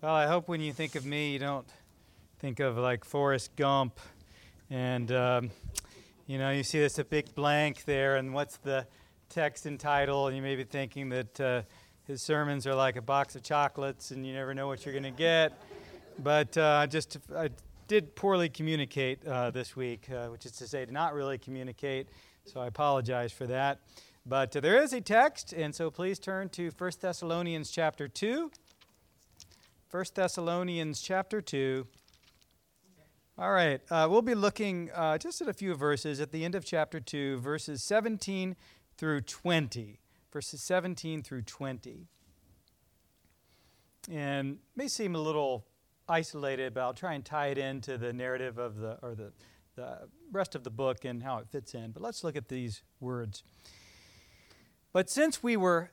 Well, I hope when you think of me, you don't think of like Forrest Gump. And, um, you know, you see this a big blank there, and what's the text and title? And you may be thinking that uh, his sermons are like a box of chocolates and you never know what you're going to get. But uh, just, I did poorly communicate uh, this week, uh, which is to say, to not really communicate. So I apologize for that. But uh, there is a text, and so please turn to 1 Thessalonians chapter 2. 1 Thessalonians chapter 2. All right, uh, we'll be looking uh, just at a few verses at the end of chapter 2, verses 17 through 20. Verses 17 through 20. And may seem a little isolated, but I'll try and tie it into the narrative of the, or the, the rest of the book and how it fits in. But let's look at these words. But since we were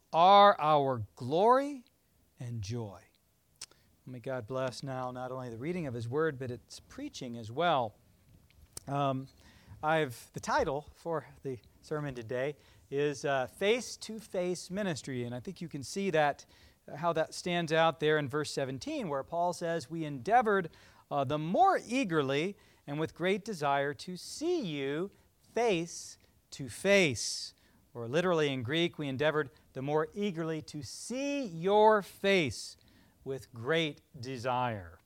are our glory and joy. May God bless now not only the reading of His Word, but its preaching as well. Um, I've the title for the sermon today is face to face ministry, and I think you can see that uh, how that stands out there in verse 17, where Paul says, "We endeavored uh, the more eagerly and with great desire to see you face to face." Or literally in Greek, we endeavored the more eagerly to see your face with great desire.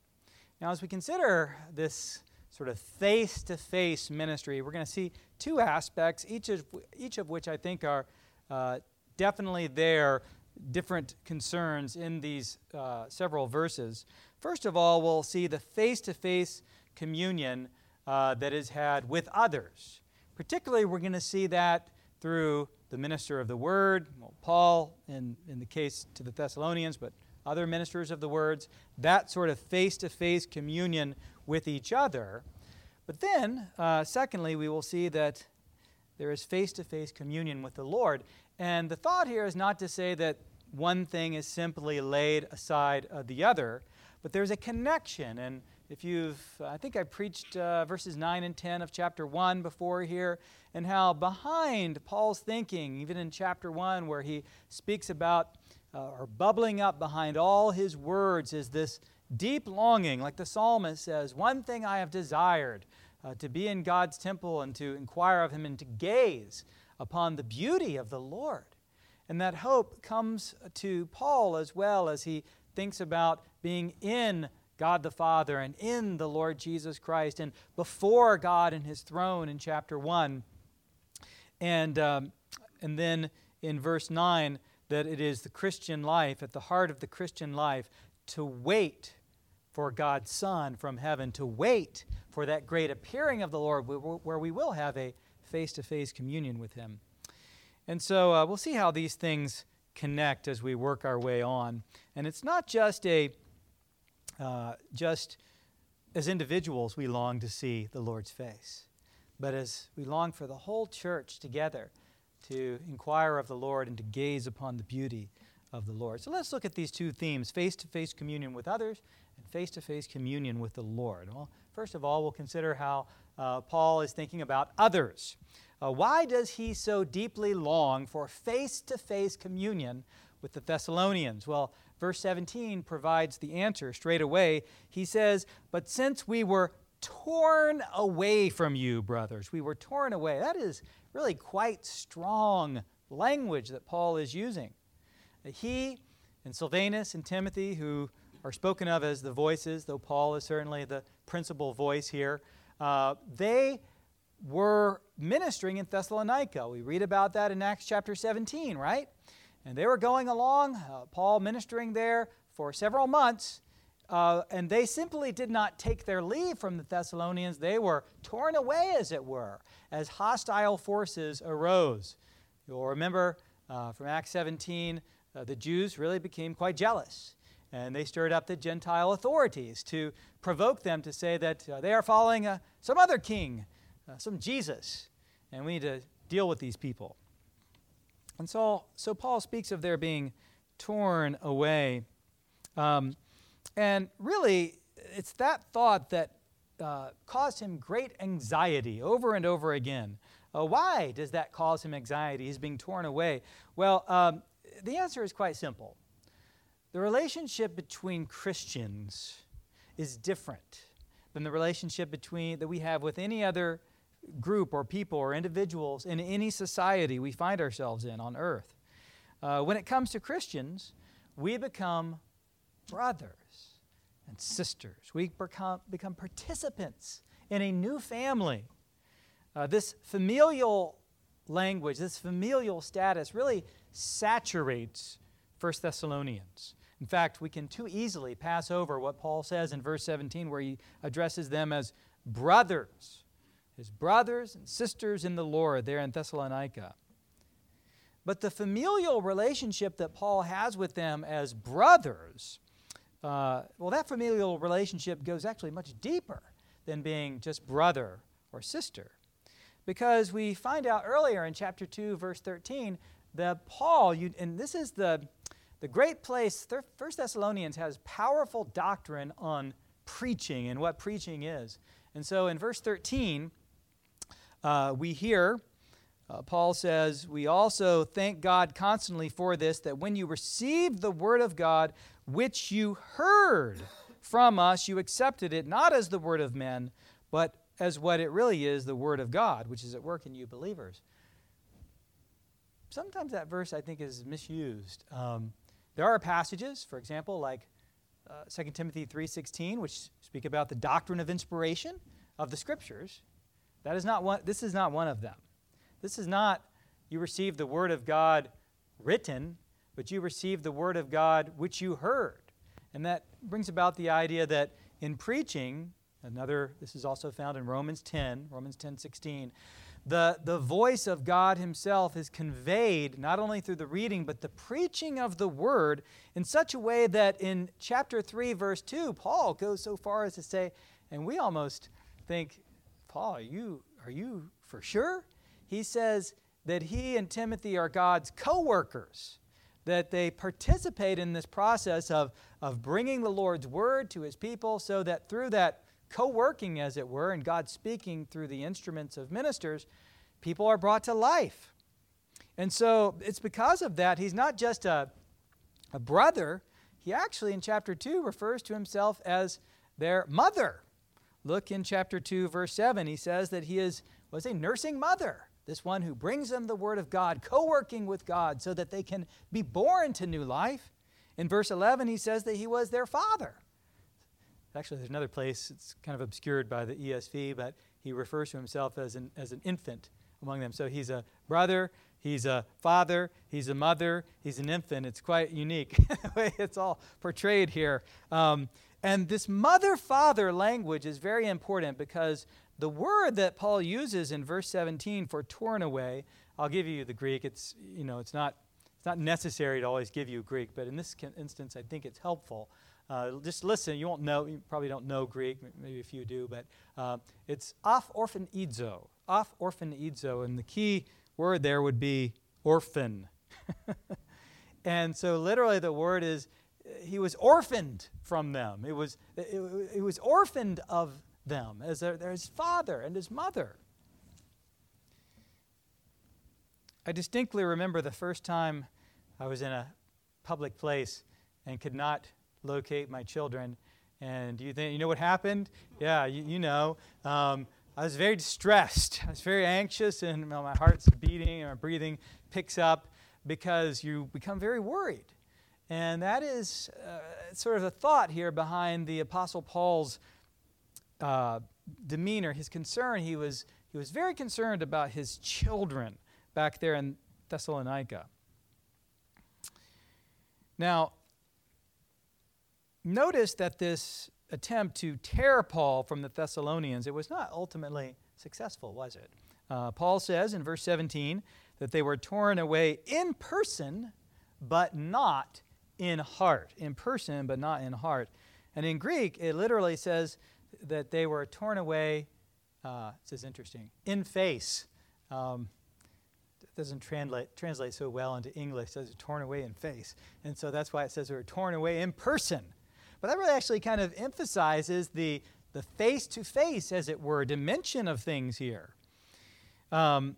Now, as we consider this sort of face to face ministry, we're going to see two aspects, each of, each of which I think are uh, definitely there, different concerns in these uh, several verses. First of all, we'll see the face to face communion uh, that is had with others. Particularly, we're going to see that through the minister of the word, well, Paul in, in the case to the Thessalonians, but other ministers of the words, that sort of face to face communion with each other. But then, uh, secondly, we will see that there is face to face communion with the Lord. And the thought here is not to say that one thing is simply laid aside of the other, but there's a connection. And if you've, I think I preached uh, verses 9 and 10 of chapter 1 before here, and how behind Paul's thinking, even in chapter 1, where he speaks about, uh, or bubbling up behind all his words, is this deep longing, like the psalmist says, One thing I have desired, uh, to be in God's temple and to inquire of him and to gaze upon the beauty of the Lord. And that hope comes to Paul as well as he thinks about being in God the Father and in the Lord Jesus Christ and before God and his throne in chapter 1. And, um, and then in verse 9, that it is the Christian life, at the heart of the Christian life, to wait for God's Son from heaven, to wait for that great appearing of the Lord where we will have a face to face communion with Him. And so uh, we'll see how these things connect as we work our way on. And it's not just a uh, just as individuals, we long to see the Lord's face, but as we long for the whole church together to inquire of the Lord and to gaze upon the beauty of the Lord. So let's look at these two themes face to face communion with others and face to face communion with the Lord. Well, first of all, we'll consider how uh, Paul is thinking about others. Uh, why does he so deeply long for face to face communion with the Thessalonians? Well, verse 17 provides the answer straight away. He says, But since we were torn away from you, brothers, we were torn away. That is really quite strong language that Paul is using. He and Silvanus and Timothy, who are spoken of as the voices, though Paul is certainly the principal voice here, uh, they were ministering in Thessalonica. We read about that in Acts chapter 17, right? And they were going along, uh, Paul ministering there for several months, uh, and they simply did not take their leave from the Thessalonians. They were torn away, as it were, as hostile forces arose. You'll remember uh, from Acts 17, uh, the Jews really became quite jealous. And they stirred up the Gentile authorities to provoke them to say that uh, they are following uh, some other king, some Jesus, and we need to deal with these people. And so, so Paul speaks of their being torn away. Um, and really, it's that thought that uh, caused him great anxiety over and over again. Uh, why does that cause him anxiety? He's being torn away. Well, um, the answer is quite simple. The relationship between Christians is different than the relationship between that we have with any other group or people or individuals in any society we find ourselves in on earth. Uh, when it comes to Christians, we become brothers and sisters. We become, become participants in a new family. Uh, this familial language, this familial status really saturates 1 Thessalonians. In fact, we can too easily pass over what Paul says in verse 17, where he addresses them as brothers, his brothers and sisters in the Lord there in Thessalonica. But the familial relationship that Paul has with them as brothers, uh, well, that familial relationship goes actually much deeper than being just brother or sister. Because we find out earlier in chapter 2, verse 13, that Paul, you, and this is the, the great place, First Thessalonians has powerful doctrine on preaching and what preaching is. And so in verse 13, uh, we hear uh, Paul says, We also thank God constantly for this, that when you received the word of God, which you heard from us, you accepted it not as the word of men, but as what it really is, the word of God, which is at work in you believers. Sometimes that verse, I think, is misused. Um, there are passages, for example, like uh, 2 Timothy 3.16, which speak about the doctrine of inspiration of the Scriptures. That is not one, this is not one of them. This is not you receive the Word of God written, but you receive the Word of God which you heard. And that brings about the idea that in preaching, another, this is also found in Romans 10, Romans 10 16, the, the voice of God Himself is conveyed not only through the reading, but the preaching of the Word in such a way that in chapter 3, verse 2, Paul goes so far as to say, and we almost think, Paul, are you, are you for sure? he says that he and Timothy are God's co workers, that they participate in this process of, of bringing the Lord's word to his people so that through that co working, as it were, and God speaking through the instruments of ministers, people are brought to life. And so it's because of that, he's not just a, a brother, he actually in chapter 2 refers to himself as their mother. Look in chapter 2, verse 7. He says that he is was a nursing mother this one who brings them the Word of God, co working with God so that they can be born to new life. In verse 11, he says that he was their father. Actually, there's another place, it's kind of obscured by the ESV, but he refers to himself as an, as an infant among them. So he's a brother, he's a father, he's a mother, he's an infant. It's quite unique the way it's all portrayed here. Um, and this mother father language is very important because the word that Paul uses in verse 17 for torn away, I'll give you the Greek. It's, you know, it's not, it's not necessary to always give you Greek, but in this instance, I think it's helpful. Uh, just listen, you won't know, you probably don't know Greek, maybe a few do, but uh, it's off orphan idzo. Off orphan idzo, and the key word there would be orphan. and so literally the word is he was orphaned from them. It was, it, was orphaned of them as their, their, his father and his mother. I distinctly remember the first time I was in a public place and could not locate my children. And you think you know what happened? Yeah, you, you know. Um, I was very distressed. I was very anxious, and my heart's beating and my breathing picks up because you become very worried. And that is uh, sort of the thought here behind the Apostle Paul's uh, demeanor, his concern. He was, he was very concerned about his children back there in Thessalonica. Now, notice that this attempt to tear Paul from the Thessalonians, it was not ultimately successful, was it? Uh, Paul says in verse 17 that they were torn away in person, but not in heart, in person, but not in heart. And in Greek, it literally says that they were torn away. Uh, this is interesting. In face. Um, doesn't translate, translate so well into English. It says torn away in face. And so that's why it says they were torn away in person. But that really actually kind of emphasizes the the face to face, as it were, dimension of things here. Um,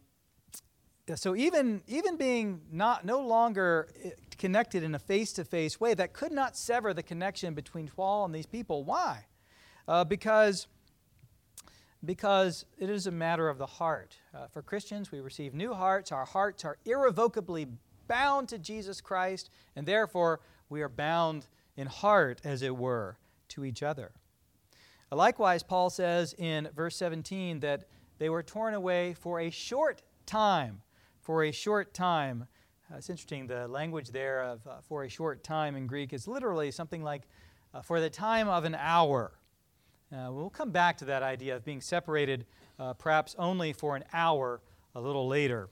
so even even being not no longer eh, connected in a face-to-face way that could not sever the connection between paul and these people. Why? Uh, because because it is a matter of the heart. Uh, for christians we receive new hearts. Our hearts are irrevocably bound to jesus christ and therefore we are bound in heart as it were to each other. Likewise paul says in verse 17 that they were torn away for a short time for a short time. Uh, it's interesting, the language there of uh, for a short time in Greek is literally something like uh, for the time of an hour. Uh, we'll come back to that idea of being separated uh, perhaps only for an hour a little later.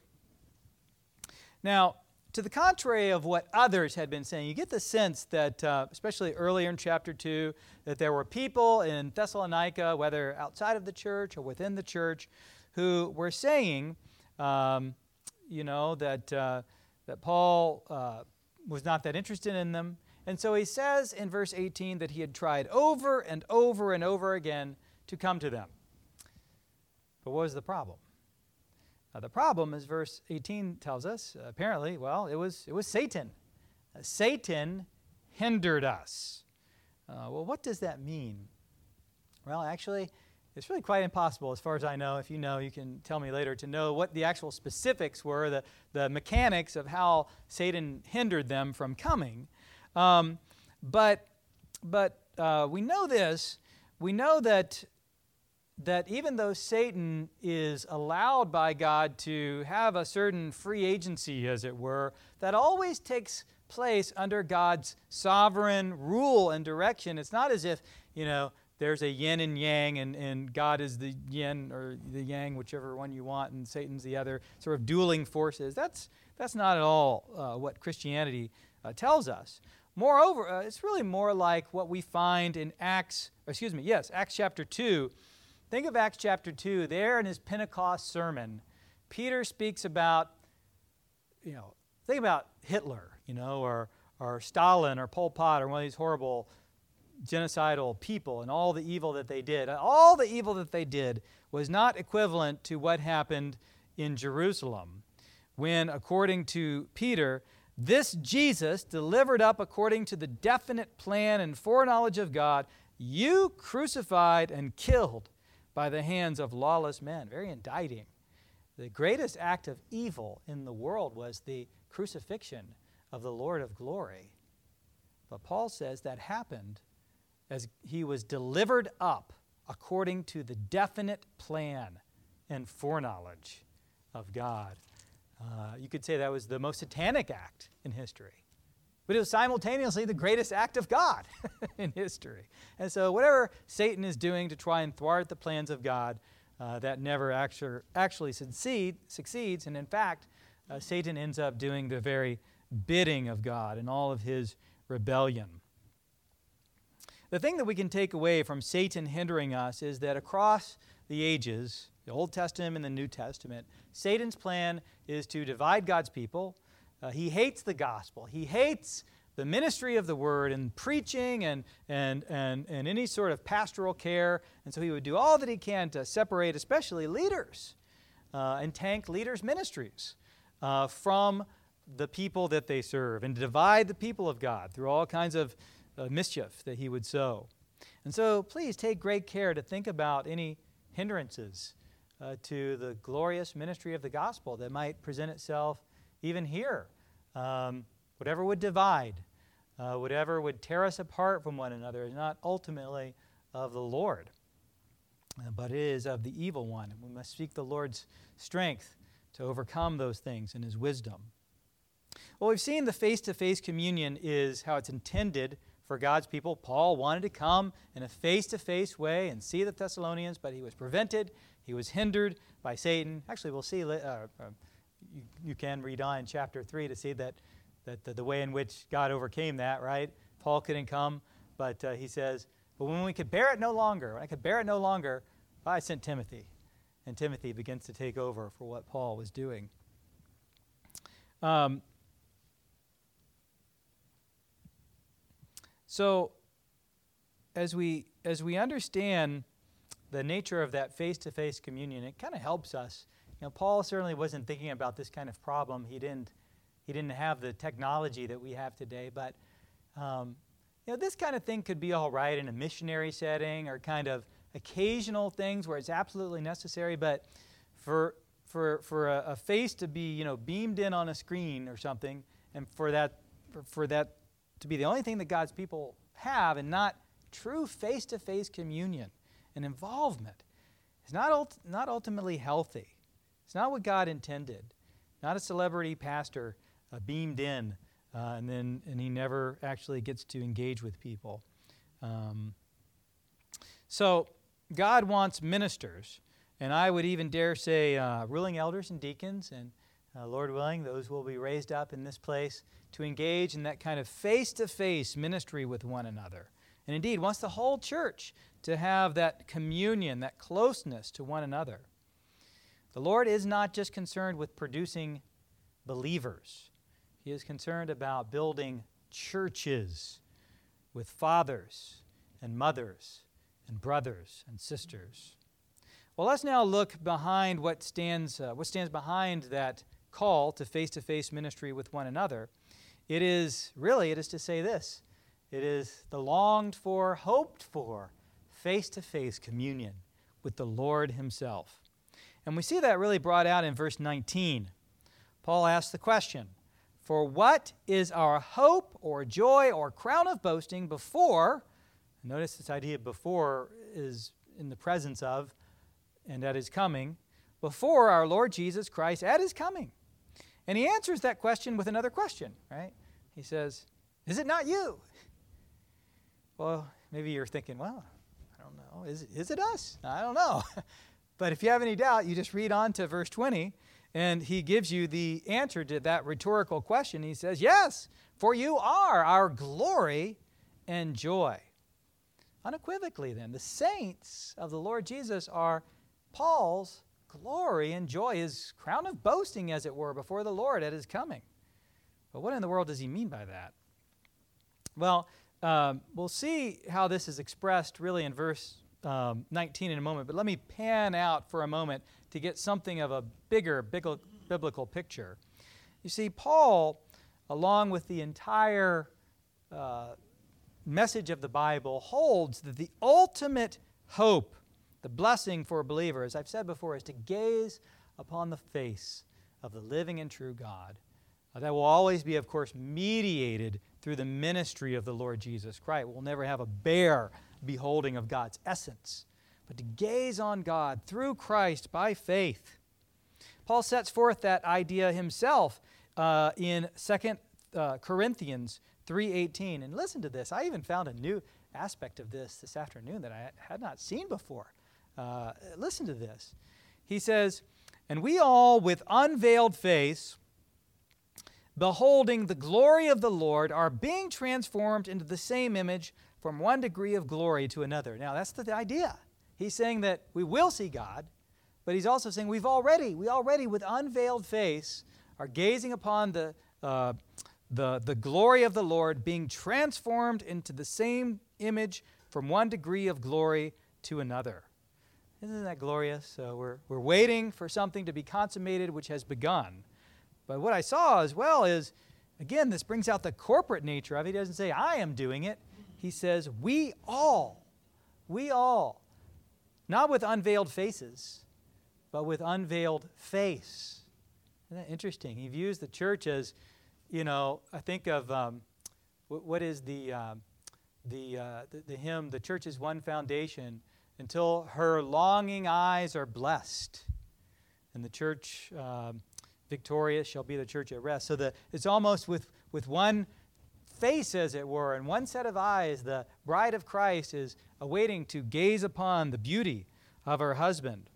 Now, to the contrary of what others had been saying, you get the sense that, uh, especially earlier in chapter 2, that there were people in Thessalonica, whether outside of the church or within the church, who were saying, um, you know, that, that Paul uh, was not that interested in them. And so he says in verse 18 that he had tried over and over and over again to come to them. But what was the problem? The problem, as verse 18 tells us, apparently, well, it was, it was Satan. Uh, Satan hindered us. Uh, well, what does that mean? Well, actually, it's really quite impossible, as far as I know. If you know, you can tell me later to know what the actual specifics were, the, the mechanics of how Satan hindered them from coming. Um, but but uh, we know this. We know that that even though Satan is allowed by God to have a certain free agency, as it were, that always takes place under God's sovereign rule and direction. It's not as if, you know, there's a yin and yang, and, and God is the yin or the yang, whichever one you want, and Satan's the other, sort of dueling forces. That's, that's not at all uh, what Christianity uh, tells us. Moreover, uh, it's really more like what we find in Acts, excuse me, yes, Acts chapter 2. Think of Acts chapter 2. There in his Pentecost sermon, Peter speaks about, you know, think about Hitler, you know, or, or Stalin or Pol Pot or one of these horrible genocidal people and all the evil that they did. All the evil that they did was not equivalent to what happened in Jerusalem when, according to Peter, this Jesus, delivered up according to the definite plan and foreknowledge of God, you crucified and killed by the hands of lawless men. Very indicting. The greatest act of evil in the world was the crucifixion of the Lord of glory. But Paul says that happened as he was delivered up according to the definite plan and foreknowledge of God. Uh, you could say that was the most satanic act in history. But it was simultaneously the greatest act of God in history. And so, whatever Satan is doing to try and thwart the plans of God, uh, that never actually, succeed, succeeds. And in fact, uh, Satan ends up doing the very bidding of God in all of his rebellion. The thing that we can take away from Satan hindering us is that across the ages, the Old Testament and the New Testament, Satan's plan is to divide God's people. Uh, he hates the gospel. He hates the ministry of the word and preaching and, and, and, and any sort of pastoral care. And so he would do all that he can to separate, especially leaders, uh, and tank leaders' ministries uh, from the people that they serve and divide the people of God through all kinds of uh, mischief that he would sow. And so please take great care to think about any hindrances uh, to the glorious ministry of the gospel that might present itself even here. Um, whatever would divide, uh, whatever would tear us apart from one another is not ultimately of the Lord, uh, but it is of the evil one. We must seek the Lord's strength to overcome those things in his wisdom. Well, we've seen the face to face communion is how it's intended for God's people. Paul wanted to come in a face to face way and see the Thessalonians, but he was prevented. He was hindered by Satan. Actually, we'll see, uh, uh, you, you, can read on in chapter 3 to see that that the, the way in which God overcame that, right? Paul couldn't come, but uh, he says, But when we could bear it no longer, when I could bear it no longer, I sent Timothy. And Timothy begins to take over for what Paul was doing. Um, so, as we, as we understand the nature of that face to face communion, it kind of helps us. You know, Paul certainly wasn't thinking about this kind of problem. He didn't, he didn't have the technology that we have today, but um, you know, this kind of thing could be all right in a missionary setting or kind of occasional things where it's absolutely necessary, but for, for, for a, a face to be you know, beamed in on a screen or something, and for that, for, for that to be the only thing that God's people have and not true face to face communion and involvement is not, ult- not ultimately healthy. It's not what God intended. Not a celebrity pastor uh, beamed in uh, and then and he never actually gets to engage with people. Um, so God wants ministers, and I would even dare say uh, ruling elders and deacons, and uh, Lord willing, those will be raised up in this place to engage in that kind of face to face ministry with one another. And indeed, wants the whole church to have that communion, that closeness to one another. The Lord is not just concerned with producing believers, He is concerned about building churches with fathers and mothers and brothers and sisters. Well, let's now look behind what stands, uh, what stands behind that call to face to face ministry with one another. It is really, it is to say this it is the longed for, hoped for face to face communion with the Lord Himself. And we see that really brought out in verse 19. Paul asks the question For what is our hope or joy or crown of boasting before? Notice this idea before is in the presence of and at his coming, before our Lord Jesus Christ at his coming. And he answers that question with another question, right? He says, Is it not you? Well, maybe you're thinking, well, I don't know. Is, is it us? I don't know. but if you have any doubt, you just read on to verse 20, and he gives you the answer to that rhetorical question. He says, Yes, for you are our glory and joy. Unequivocally, then, the saints of the Lord Jesus are Paul's glory and joy, his crown of boasting, as it were, before the Lord at his coming. But what in the world does he mean by that? Well, um, we'll see how this is expressed really in verse um, 19 in a moment, but let me pan out for a moment to get something of a bigger biblical picture. You see, Paul, along with the entire uh, message of the Bible, holds that the ultimate hope, the blessing for a believer, as I've said before, is to gaze upon the face of the living and true God. Uh, that will always be, of course, mediated through the ministry of the Lord Jesus Christ. We'll never have a bare beholding of God's essence, but to gaze on God through Christ by faith. Paul sets forth that idea himself uh, in 2 uh, Corinthians 3:18. And listen to this. I even found a new aspect of this this afternoon that I had not seen before. Uh, listen to this. He says, "And we all with unveiled face beholding the glory of the Lord, are being transformed into the same image from one degree of glory to another. Now, that's the idea. He's saying that we will see God, but he's also saying we've already, we already, with unveiled face, are gazing upon the, uh, the, the glory of the Lord, being transformed into the same image from one degree of glory to another. Isn't that glorious? So we're, we're waiting for something to be consummated which has begun. But what I saw as well is, again, this brings out the corporate nature of it. He doesn't say, I am doing it. He says, we all, we all, not with unveiled faces, but with unveiled face. Isn't that interesting? He views the church as, you know, I think of um, what is the, uh, the, uh, the, the hymn, The Church is One Foundation, until her longing eyes are blessed. And the church. Um, victorious shall be the church at rest. So the, it's almost with, with one face, as it were, and one set of eyes, the bride of Christ is awaiting to gaze upon the beauty of her husband.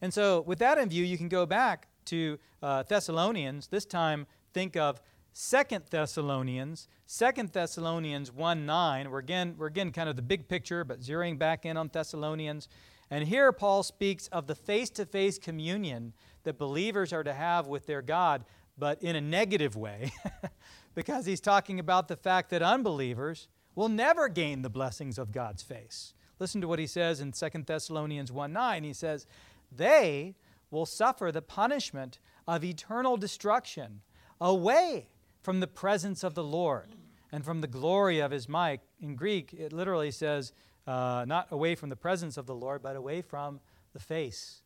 And so, with that in view, you can go back to uh, Thessalonians, this time think of Second Thessalonians, Second Thessalonians 1 9. We're again, we're again kind of the big picture, but zeroing back in on Thessalonians. And here Paul speaks of the face to face communion that believers are to have with their God, but in a negative way, because he's talking about the fact that unbelievers will never gain the blessings of God's face. Listen to what he says in 2 Thessalonians 1 9. He says, They will suffer the punishment of eternal destruction away from the presence of the Lord and from the glory of his might. In Greek, it literally says, uh, not away from the presence of the Lord, but away from the face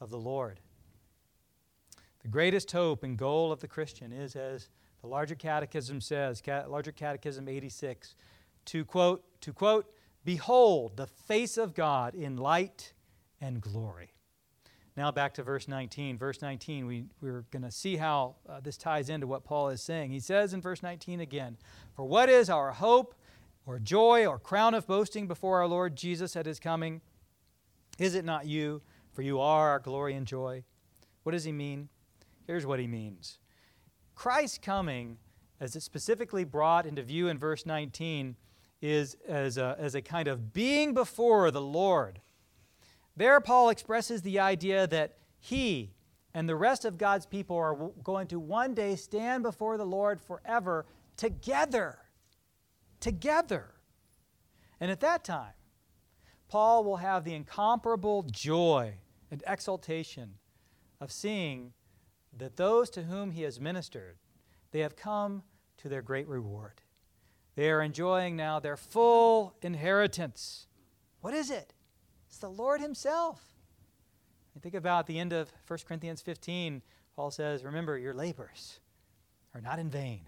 of the Lord. The greatest hope and goal of the Christian is, as the larger catechism says, larger catechism 86, to quote, to quote, behold the face of God in light and glory. Now back to verse 19. Verse 19, we, we're going to see how uh, this ties into what Paul is saying. He says in verse 19 again, For what is our hope or joy or crown of boasting before our Lord Jesus at his coming? Is it not you? For you are our glory and joy. What does he mean? Here's what he means Christ's coming, as it's specifically brought into view in verse 19, is as a, as a kind of being before the Lord there, Paul expresses the idea that he and the rest of God's people are going to one day stand before the Lord forever together. Together. And at that time, Paul will have the incomparable joy and exultation of seeing that those to whom he has ministered, they have come to their great reward. They are enjoying now their full inheritance. What is it? It's the Lord Himself. You think about the end of 1 Corinthians 15, Paul says, Remember, your labors are not in vain.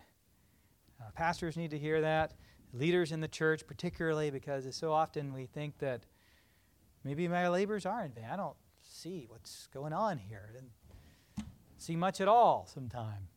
Uh, pastors need to hear that, leaders in the church, particularly because so often we think that maybe my labors are in vain. I don't see what's going on here. I didn't see much at all sometime.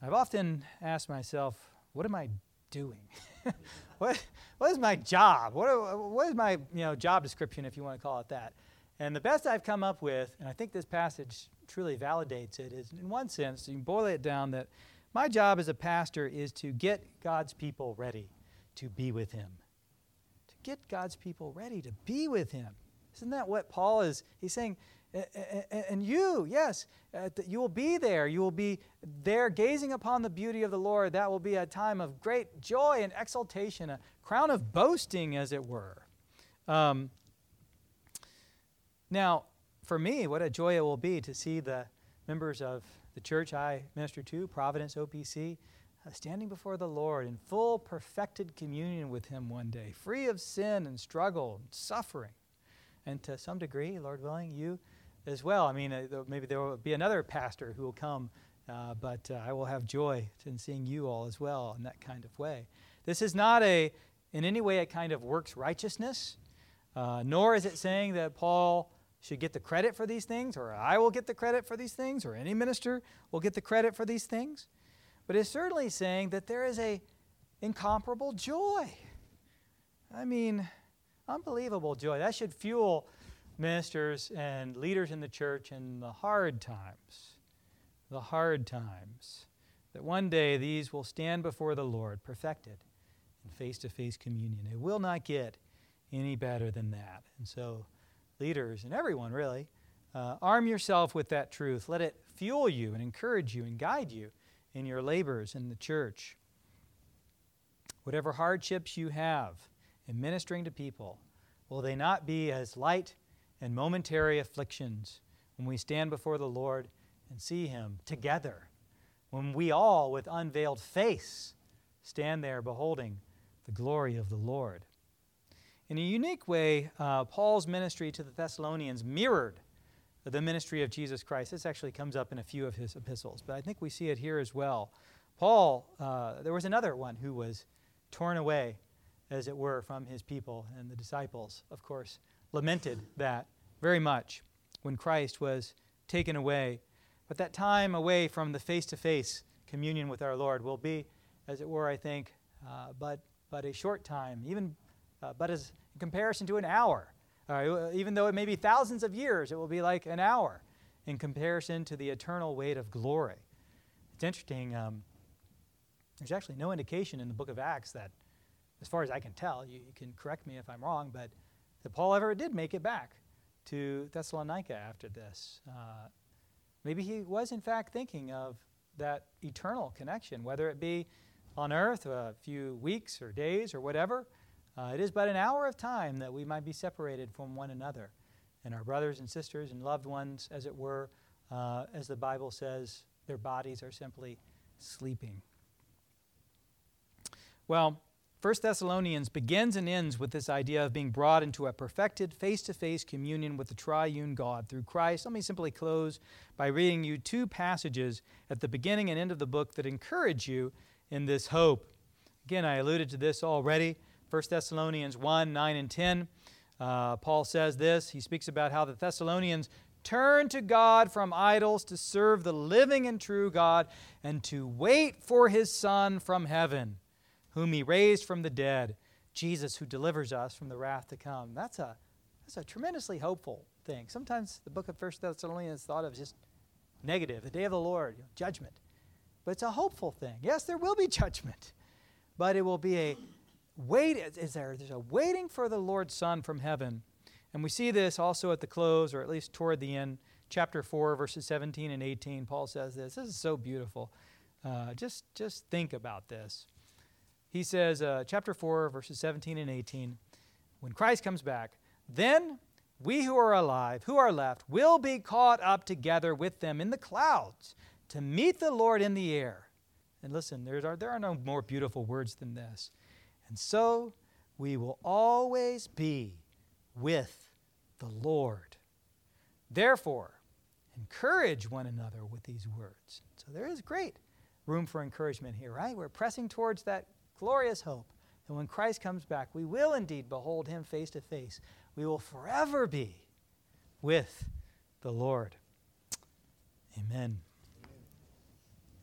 I've often asked myself, what am I doing? what, what is my job? What, what is my you know, job description, if you want to call it that? And the best I've come up with, and I think this passage truly validates it, is in one sense, you can boil it down that my job as a pastor is to get God's people ready to be with Him. To get God's people ready to be with Him. Isn't that what Paul is? He's saying, and you, yes, uh, you will be there. You will be there gazing upon the beauty of the Lord. That will be a time of great joy and exultation, a crown of boasting, as it were. Um, now, for me, what a joy it will be to see the members of the church I minister to, Providence OPC, uh, standing before the Lord in full perfected communion with Him one day, free of sin and struggle and suffering. And to some degree, Lord willing, you as well. I mean, uh, maybe there will be another pastor who will come, uh, but uh, I will have joy in seeing you all as well in that kind of way. This is not a, in any way, a kind of works righteousness, uh, nor is it saying that Paul should get the credit for these things, or I will get the credit for these things, or any minister will get the credit for these things. But it's certainly saying that there is a incomparable joy. I mean, unbelievable joy. That should fuel ministers and leaders in the church in the hard times, the hard times, that one day these will stand before the Lord perfected in face to face communion. It will not get any better than that. And so, leaders and everyone really, uh, arm yourself with that truth. Let it fuel you and encourage you and guide you in your labors in the church. Whatever hardships you have in ministering to people, will they not be as light and momentary afflictions when we stand before the Lord and see Him together, when we all, with unveiled face, stand there beholding the glory of the Lord. In a unique way, uh, Paul's ministry to the Thessalonians mirrored the ministry of Jesus Christ. This actually comes up in a few of his epistles, but I think we see it here as well. Paul, uh, there was another one who was torn away, as it were, from his people, and the disciples, of course, lamented that very much when Christ was taken away. But that time away from the face to face communion with our Lord will be, as it were, I think, uh, but, but a short time, even uh, but as in comparison to an hour. Uh, even though it may be thousands of years, it will be like an hour in comparison to the eternal weight of glory. It's interesting. Um, there's actually no indication in the book of Acts that, as far as I can tell, you, you can correct me if I'm wrong, but that Paul ever did make it back to Thessalonica after this. Uh, maybe he was, in fact, thinking of that eternal connection, whether it be on earth a few weeks or days or whatever. Uh, it is but an hour of time that we might be separated from one another and our brothers and sisters and loved ones, as it were, uh, as the Bible says, their bodies are simply sleeping. Well, 1 Thessalonians begins and ends with this idea of being brought into a perfected face to face communion with the triune God through Christ. Let me simply close by reading you two passages at the beginning and end of the book that encourage you in this hope. Again, I alluded to this already. 1 Thessalonians 1 9 and 10. Uh, Paul says this. He speaks about how the Thessalonians turn to God from idols to serve the living and true God and to wait for his Son from heaven whom he raised from the dead, Jesus who delivers us from the wrath to come. That's a, that's a tremendously hopeful thing. Sometimes the book of First Thessalonians is thought of as just negative, the day of the Lord, you know, judgment. But it's a hopeful thing. Yes, there will be judgment, but it will be a wait. Is there? There's a waiting for the Lord's Son from heaven, and we see this also at the close, or at least toward the end, chapter four, verses 17 and 18. Paul says this. This is so beautiful. Uh, just, just think about this. He says, uh, chapter 4, verses 17 and 18, when Christ comes back, then we who are alive, who are left, will be caught up together with them in the clouds to meet the Lord in the air. And listen, there are, there are no more beautiful words than this. And so we will always be with the Lord. Therefore, encourage one another with these words. So there is great room for encouragement here, right? We're pressing towards that glorious hope that when Christ comes back, we will indeed behold him face to face. We will forever be with the Lord. Amen.